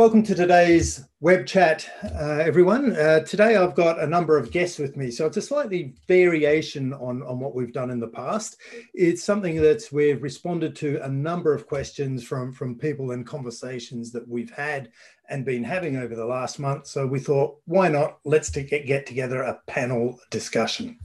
Welcome to today's web chat, uh, everyone. Uh, today I've got a number of guests with me, so it's a slightly variation on, on what we've done in the past. It's something that we've responded to a number of questions from, from people and conversations that we've had and been having over the last month. So we thought, why not? Let's get, get together a panel discussion.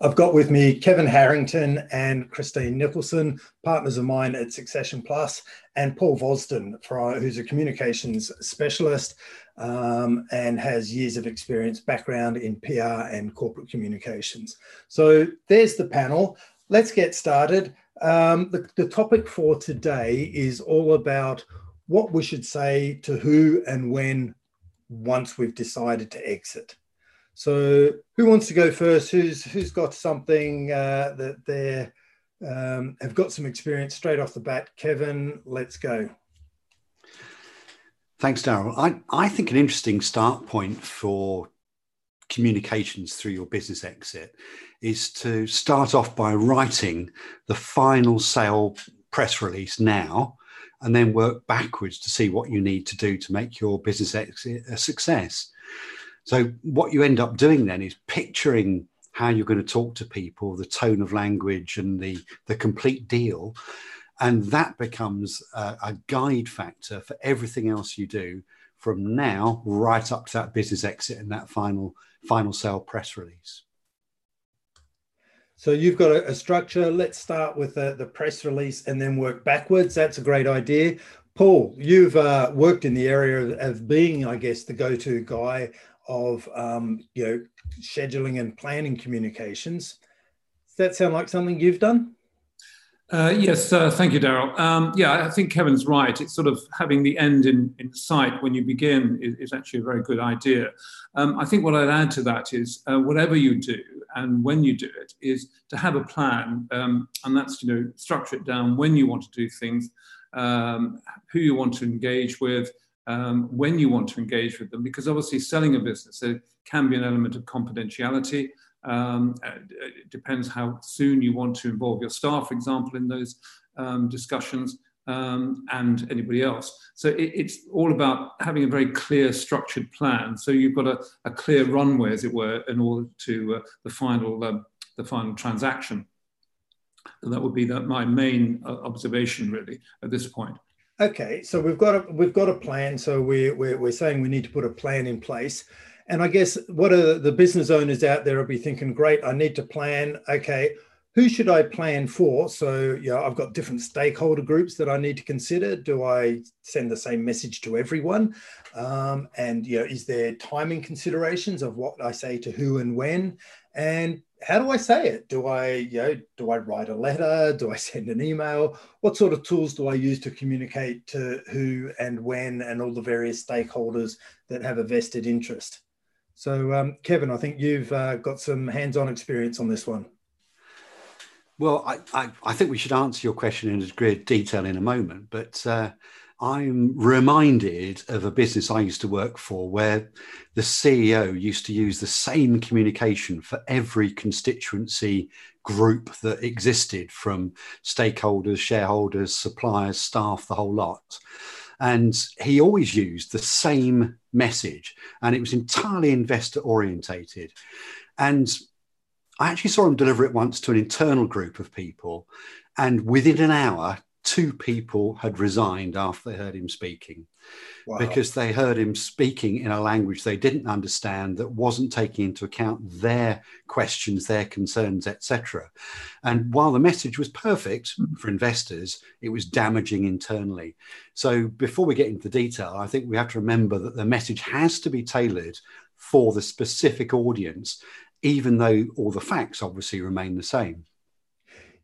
I've got with me Kevin Harrington and Christine Nicholson, partners of mine at Succession Plus, and Paul Vousden, who's a communications specialist um, and has years of experience, background in PR and corporate communications. So there's the panel. Let's get started. Um, the, the topic for today is all about what we should say to who and when once we've decided to exit. So, who wants to go first? Who's who's got something uh, that they um, have got some experience straight off the bat? Kevin, let's go. Thanks, Darryl. I, I think an interesting start point for communications through your business exit is to start off by writing the final sale press release now and then work backwards to see what you need to do to make your business exit a success. So what you end up doing then is picturing how you're going to talk to people, the tone of language, and the the complete deal, and that becomes a, a guide factor for everything else you do from now right up to that business exit and that final final sale press release. So you've got a, a structure. Let's start with the, the press release and then work backwards. That's a great idea. Paul, you've uh, worked in the area of, of being, I guess, the go-to guy of um, you know scheduling and planning communications. Does that sound like something you've done? Uh, yes, uh, thank you, Darryl. Um, yeah, I think Kevin's right. It's sort of having the end in, in sight when you begin is, is actually a very good idea. Um, I think what I'd add to that is uh, whatever you do and when you do it is to have a plan, um, and that's you know structure it down when you want to do things, um, who you want to engage with, um, when you want to engage with them, because obviously selling a business, there can be an element of confidentiality. Um, uh, it depends how soon you want to involve your staff, for example, in those um, discussions um, and anybody else. So it, it's all about having a very clear, structured plan. So you've got a, a clear runway, as it were, in order to uh, the final um, the final transaction. And that would be the, my main uh, observation, really, at this point. Okay, so we've got a we've got a plan. So we're, we're we're saying we need to put a plan in place. And I guess what are the business owners out there will be thinking, great, I need to plan. Okay, who should I plan for? So, yeah, I've got different stakeholder groups that I need to consider. Do I send the same message to everyone? Um, and, you know, is there timing considerations of what I say to who and when? And how do I say it? Do I, you know, do I write a letter? Do I send an email? What sort of tools do I use to communicate to who and when and all the various stakeholders that have a vested interest? So, um, Kevin, I think you've uh, got some hands-on experience on this one. Well, I, I, I, think we should answer your question in a degree of detail in a moment, but uh, I'm reminded of a business I used to work for where the CEO used to use the same communication for every constituency group that existed from stakeholders, shareholders, suppliers, staff, the whole lot. And he always used the same message, and it was entirely investor orientated. And I actually saw him deliver it once to an internal group of people. And within an hour, two people had resigned after they heard him speaking. Wow. because they heard him speaking in a language they didn't understand that wasn't taking into account their questions their concerns etc and while the message was perfect for investors it was damaging internally. So before we get into the detail i think we have to remember that the message has to be tailored for the specific audience even though all the facts obviously remain the same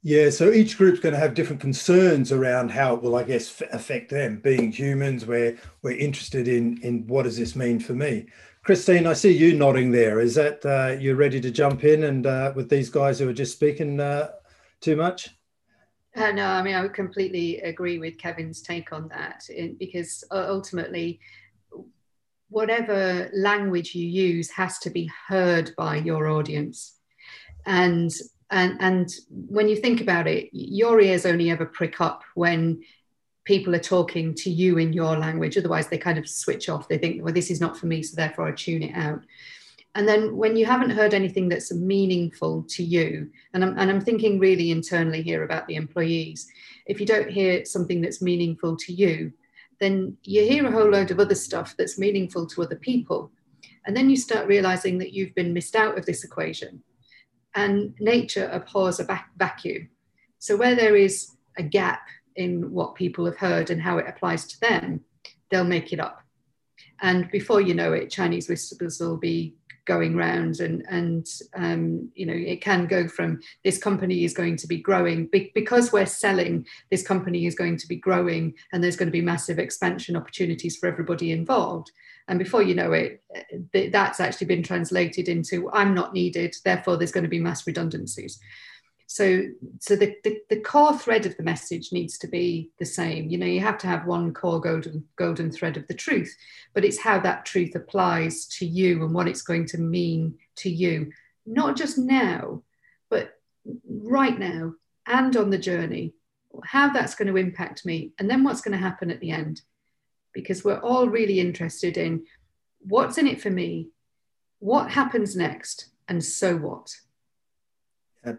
yeah, so each group's going to have different concerns around how it will, I guess, affect them. Being humans, we're we're interested in in what does this mean for me. Christine, I see you nodding there. Is that uh, you're ready to jump in and uh, with these guys who are just speaking uh, too much? Uh, no, I mean I would completely agree with Kevin's take on that, because ultimately, whatever language you use has to be heard by your audience, and and and when you think about it your ears only ever prick up when people are talking to you in your language. Otherwise, they kind of switch off. They think, well, this is not for me, so therefore I tune it out. And then when you haven't heard anything that's meaningful to you, and I'm, and I'm thinking really internally here about the employees, if you don't hear something that's meaningful to you, then you hear a whole load of other stuff that's meaningful to other people. And then you start realizing that you've been missed out of this equation. And nature abhors a vac- vacuum. So where there is a gap in what people have heard and how it applies to them, they'll make it up. And before you know it, Chinese whispers will be going round and and um, you know it can go from this company is going to be growing Be- because we're selling this company is going to be growing and there's going to be massive expansion opportunities for everybody involved and before you know it that's actually been translated into i'm not needed therefore there's going to be mass redundancies. So so the, the, the, core thread of the message needs to be the same. You know you have to have one core golden golden thread of the truth but it's how that truth applies to you and what it's going to mean to you. Not just now but right now and on the journey. How that's going to impact me and then what's going to happen at the end because we're all really interested in what's in it for me what happens next and so what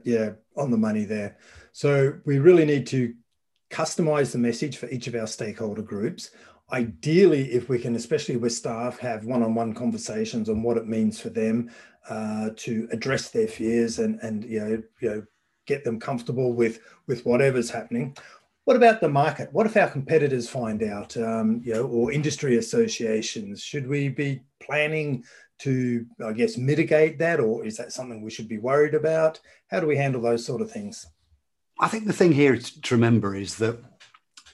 yeah, on the money there. So we really need to customize the message for each of our stakeholder groups. Ideally, if we can, especially with staff, have one-on-one conversations on what it means for them uh, to address their fears and and you know you know get them comfortable with with whatever's happening. What about the market? What if our competitors find out, um, you know, or industry associations? Should we be planning to, I guess, mitigate that, or is that something we should be worried about? How do we handle those sort of things? I think the thing here to remember is that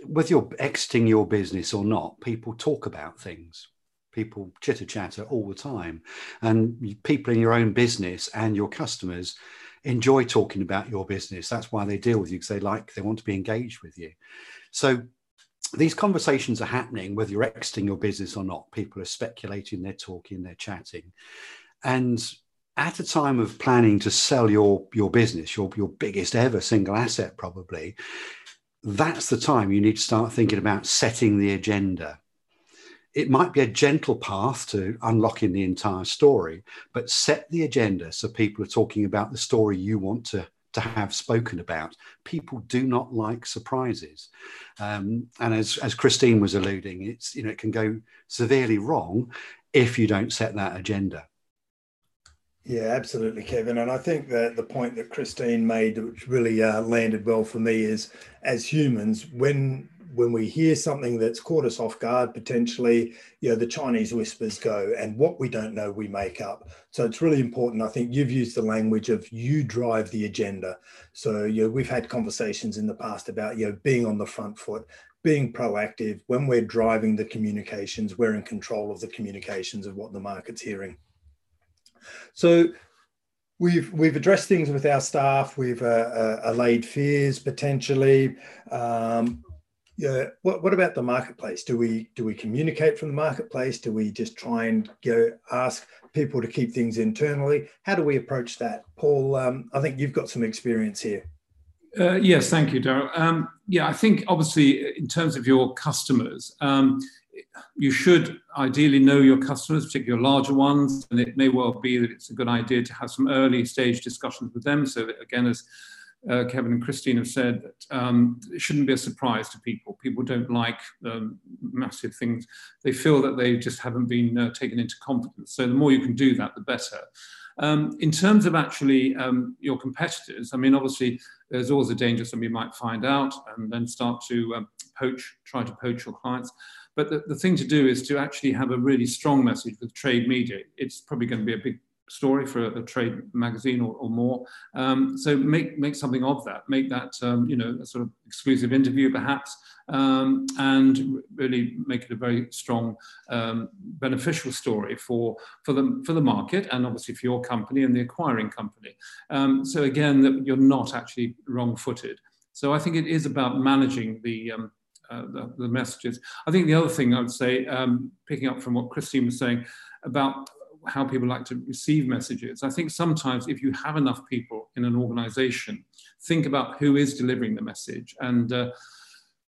whether you're exiting your business or not, people talk about things. People chitter chatter all the time. And people in your own business and your customers enjoy talking about your business. That's why they deal with you because they like, they want to be engaged with you. So these conversations are happening whether you're exiting your business or not. People are speculating, they're talking, they're chatting. And at a time of planning to sell your, your business, your, your biggest ever single asset, probably, that's the time you need to start thinking about setting the agenda. It might be a gentle path to unlocking the entire story, but set the agenda so people are talking about the story you want to to have spoken about. People do not like surprises, um, and as as Christine was alluding, it's you know it can go severely wrong if you don't set that agenda. Yeah, absolutely, Kevin. And I think that the point that Christine made, which really uh, landed well for me, is as humans, when when we hear something that's caught us off guard, potentially, you know, the Chinese whispers go, and what we don't know, we make up. So it's really important. I think you've used the language of you drive the agenda. So, you know, we've had conversations in the past about, you know, being on the front foot, being proactive. When we're driving the communications, we're in control of the communications of what the market's hearing. So We've we've addressed things with our staff. We've uh, uh, allayed fears potentially. Um, yeah. What, what about the marketplace? Do we do we communicate from the marketplace? Do we just try and go ask people to keep things internally? How do we approach that, Paul? Um, I think you've got some experience here. Uh, yes, thank you, Darryl. Um, yeah, I think obviously in terms of your customers, um, you should ideally know your customers, particularly your larger ones, and it may well be that it's a good idea to have some early stage discussions with them. So that again, as uh, Kevin and Christine have said that um, it shouldn't be a surprise to people. People don't like um, massive things. They feel that they just haven't been uh, taken into confidence. So the more you can do that, the better. Um, in terms of actually um, your competitors, I mean, obviously, there's always a danger somebody might find out and then start to um, poach, try to poach your clients. But the, the thing to do is to actually have a really strong message with trade media. It's probably going to be a big story for a, a trade magazine or, or more. Um, so make make something of that. Make that um, you know a sort of exclusive interview perhaps, um, and really make it a very strong, um, beneficial story for for the for the market and obviously for your company and the acquiring company. Um, so again, that you're not actually wrong-footed. So I think it is about managing the um, uh, the, the, messages. I think the other thing I would say, picking up from what Christine was saying about how people like to receive messages. I think sometimes if you have enough people in an organization, think about who is delivering the message and uh,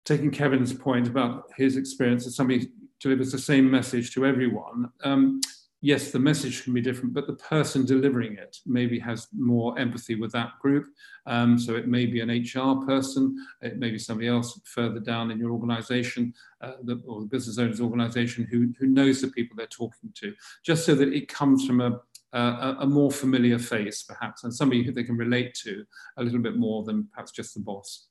taking Kevin's point about his experience as somebody delivers the same message to everyone. Um, yes, the message can be different, but the person delivering it maybe has more empathy with that group. Um, so it may be an HR person, it may be somebody else further down in your organization uh, the, or the business owner's organization who, who knows the people they're talking to, just so that it comes from a, a, a more familiar face, perhaps, and somebody who they can relate to a little bit more than perhaps just the boss.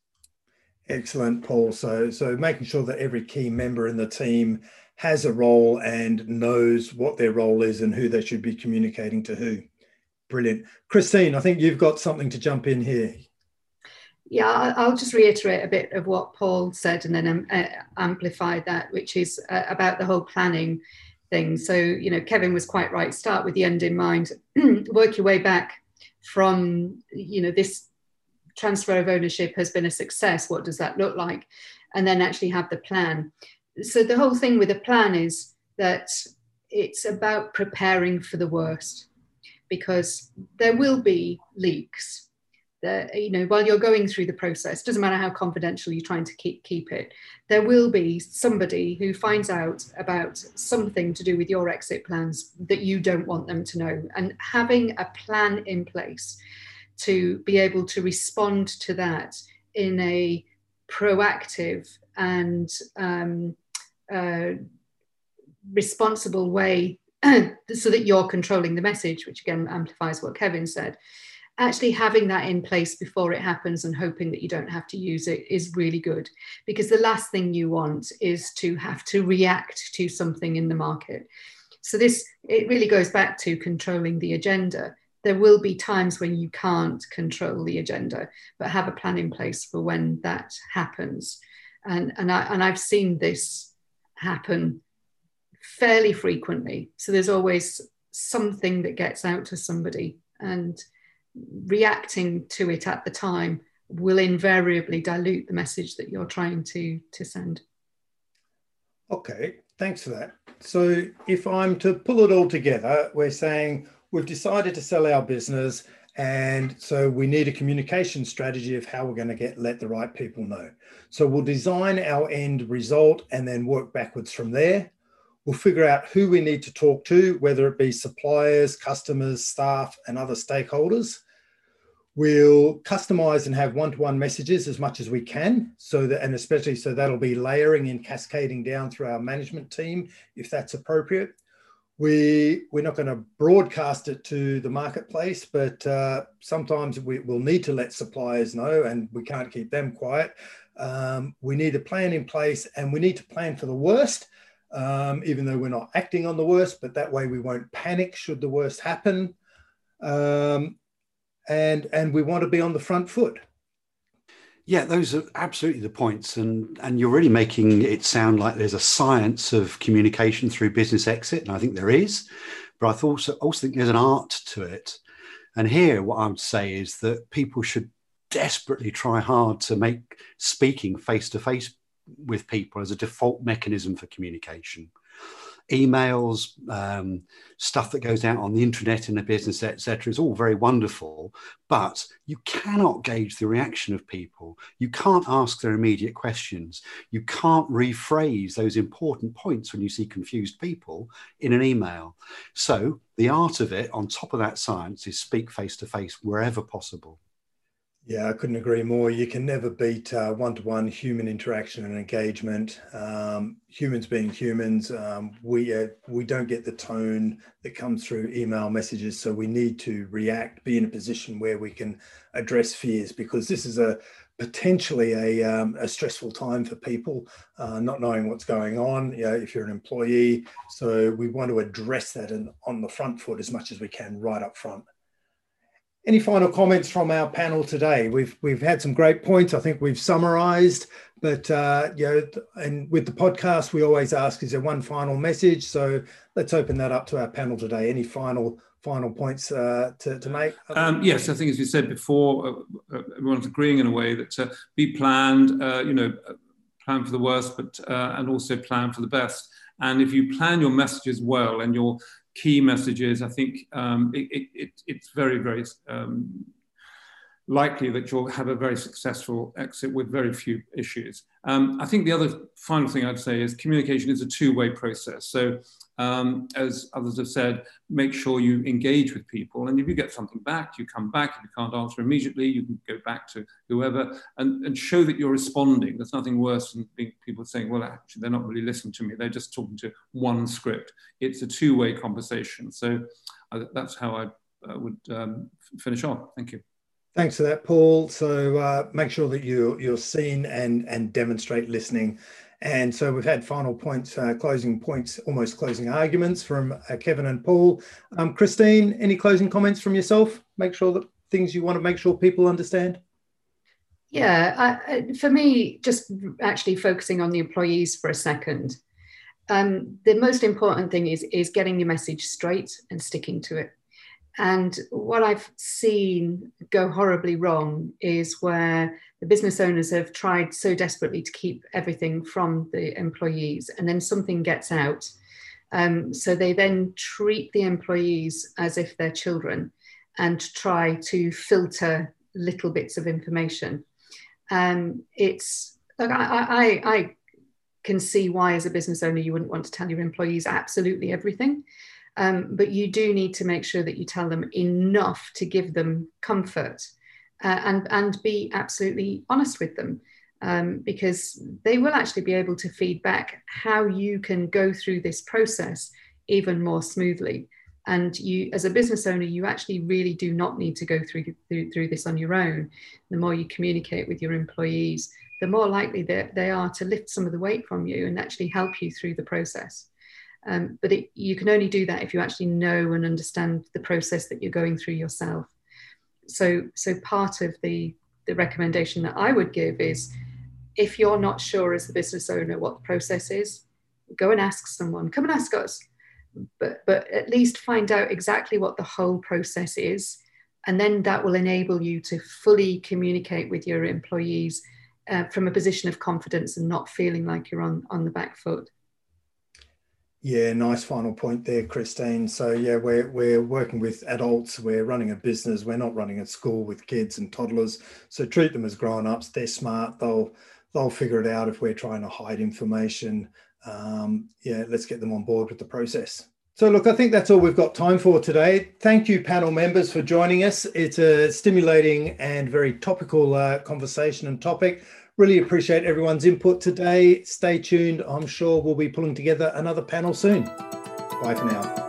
Excellent, Paul. So, so making sure that every key member in the team has a role and knows what their role is and who they should be communicating to who. Brilliant. Christine, I think you've got something to jump in here. Yeah, I'll just reiterate a bit of what Paul said and then um, uh, amplify that, which is uh, about the whole planning thing. So, you know, Kevin was quite right. Start with the end in mind, work your way back from, you know, this transfer of ownership has been a success. What does that look like? And then actually have the plan so the whole thing with a plan is that it's about preparing for the worst because there will be leaks that you know while you're going through the process doesn't matter how confidential you're trying to keep keep it there will be somebody who finds out about something to do with your exit plans that you don't want them to know. And having a plan in place to be able to respond to that in a proactive and um, uh, responsible way so that you're controlling the message, which again amplifies what Kevin said. Actually, having that in place before it happens and hoping that you don't have to use it is really good because the last thing you want is to have to react to something in the market. So, this it really goes back to controlling the agenda. There will be times when you can't control the agenda, but have a plan in place for when that happens. And, and, I, and I've seen this happen fairly frequently. So there's always something that gets out to somebody, and reacting to it at the time will invariably dilute the message that you're trying to, to send. Okay, thanks for that. So, if I'm to pull it all together, we're saying we've decided to sell our business and so we need a communication strategy of how we're going to get let the right people know. So we'll design our end result and then work backwards from there. We'll figure out who we need to talk to, whether it be suppliers, customers, staff, and other stakeholders. We'll customize and have one-to-one messages as much as we can. So that, and especially so that'll be layering and cascading down through our management team if that's appropriate we we're not going to broadcast it to the marketplace, but uh, sometimes we will need to let suppliers know, and we can't keep them quiet. Um, we need a plan in place, and we need to plan for the worst, um, even though we're not acting on the worst. But that way, we won't panic should the worst happen, um, and and we want to be on the front foot. Yeah, those are absolutely the points, and and you're really making it sound like there's a science of communication through business exit, and I think there is, but I also also think there's an art to it. And here, what I would say is that people should desperately try hard to make speaking face to face with people as a default mechanism for communication emails, um, stuff that goes out on the internet in a business, etc., is all very wonderful. But you cannot gauge the reaction of people. You can't ask their immediate questions. You can't rephrase those important points when you see confused people in an email. So the art of it, on top of that science, is speak face to face wherever possible. Yeah, I couldn't agree more. You can never beat one to one human interaction and engagement. Um, humans being humans, um, we uh, we don't get the tone that comes through email messages, so we need to react, be in a position where we can address fears because this is a potentially a, um, a stressful time for people, uh, not knowing what's going on. You know, if you're an employee, so we want to address that in, on the front foot as much as we can right up front. Any final comments from our panel today? We've we've had some great points. I think we've summarised, but uh, you know, and with the podcast, we always ask, is there one final message? So let's open that up to our panel today. Any final final points uh, to, to make? Um, yes, I think as we said before, uh, uh everyone's agreeing in a way that uh, be planned. Uh, you know, plan for the worst, but and also plan for the best. And if you plan your messages well and you're key messages. I think um, it, it, it's very, very um, likely that you'll have a very successful exit with very few issues. Um, I think the other final thing I'd say is communication is a two-way process. So um, as others have said, make sure you engage with people. And if you get something back, you come back. If you can't answer immediately, you can go back to whoever and, and show that you're responding. There's nothing worse than people saying, well, actually, they're not really listening to me. They're just talking to one script. It's a two-way conversation. So uh, that's how I uh, would um, finish off. Thank you. Thanks for that, Paul. So uh, make sure that you, you're seen and, and demonstrate listening. And so we've had final points, uh, closing points, almost closing arguments from uh, Kevin and Paul. Um, Christine, any closing comments from yourself? Make sure that things you want to make sure people understand. Yeah, I, for me, just actually focusing on the employees for a second. Um, the most important thing is is getting your message straight and sticking to it. And what I've seen go horribly wrong is where the business owners have tried so desperately to keep everything from the employees, and then something gets out. Um, so they then treat the employees as if they're children and try to filter little bits of information. Um, it's like I, I, I can see why, as a business owner, you wouldn't want to tell your employees absolutely everything. Um, but you do need to make sure that you tell them enough to give them comfort uh, and, and be absolutely honest with them. Um, because they will actually be able to feedback how you can go through this process even more smoothly. And you, as a business owner, you actually really do not need to go through, through, through this on your own. The more you communicate with your employees, the more likely that they are to lift some of the weight from you and actually help you through the process. Um, but it, you can only do that if you actually know and understand the process that you're going through yourself. So, so part of the, the recommendation that I would give is if you're not sure as the business owner what the process is, go and ask someone. Come and ask us. But, but at least find out exactly what the whole process is. And then that will enable you to fully communicate with your employees uh, from a position of confidence and not feeling like you're on, on the back foot. Yeah, nice final point there, Christine. So yeah, we're we're working with adults. We're running a business. We're not running a school with kids and toddlers. So treat them as grown-ups. They're smart. They'll they'll figure it out if we're trying to hide information. Um, yeah, let's get them on board with the process. So look, I think that's all we've got time for today. Thank you, panel members, for joining us. It's a stimulating and very topical uh, conversation and topic. Really appreciate everyone's input today. Stay tuned. I'm sure we'll be pulling together another panel soon. Bye for now.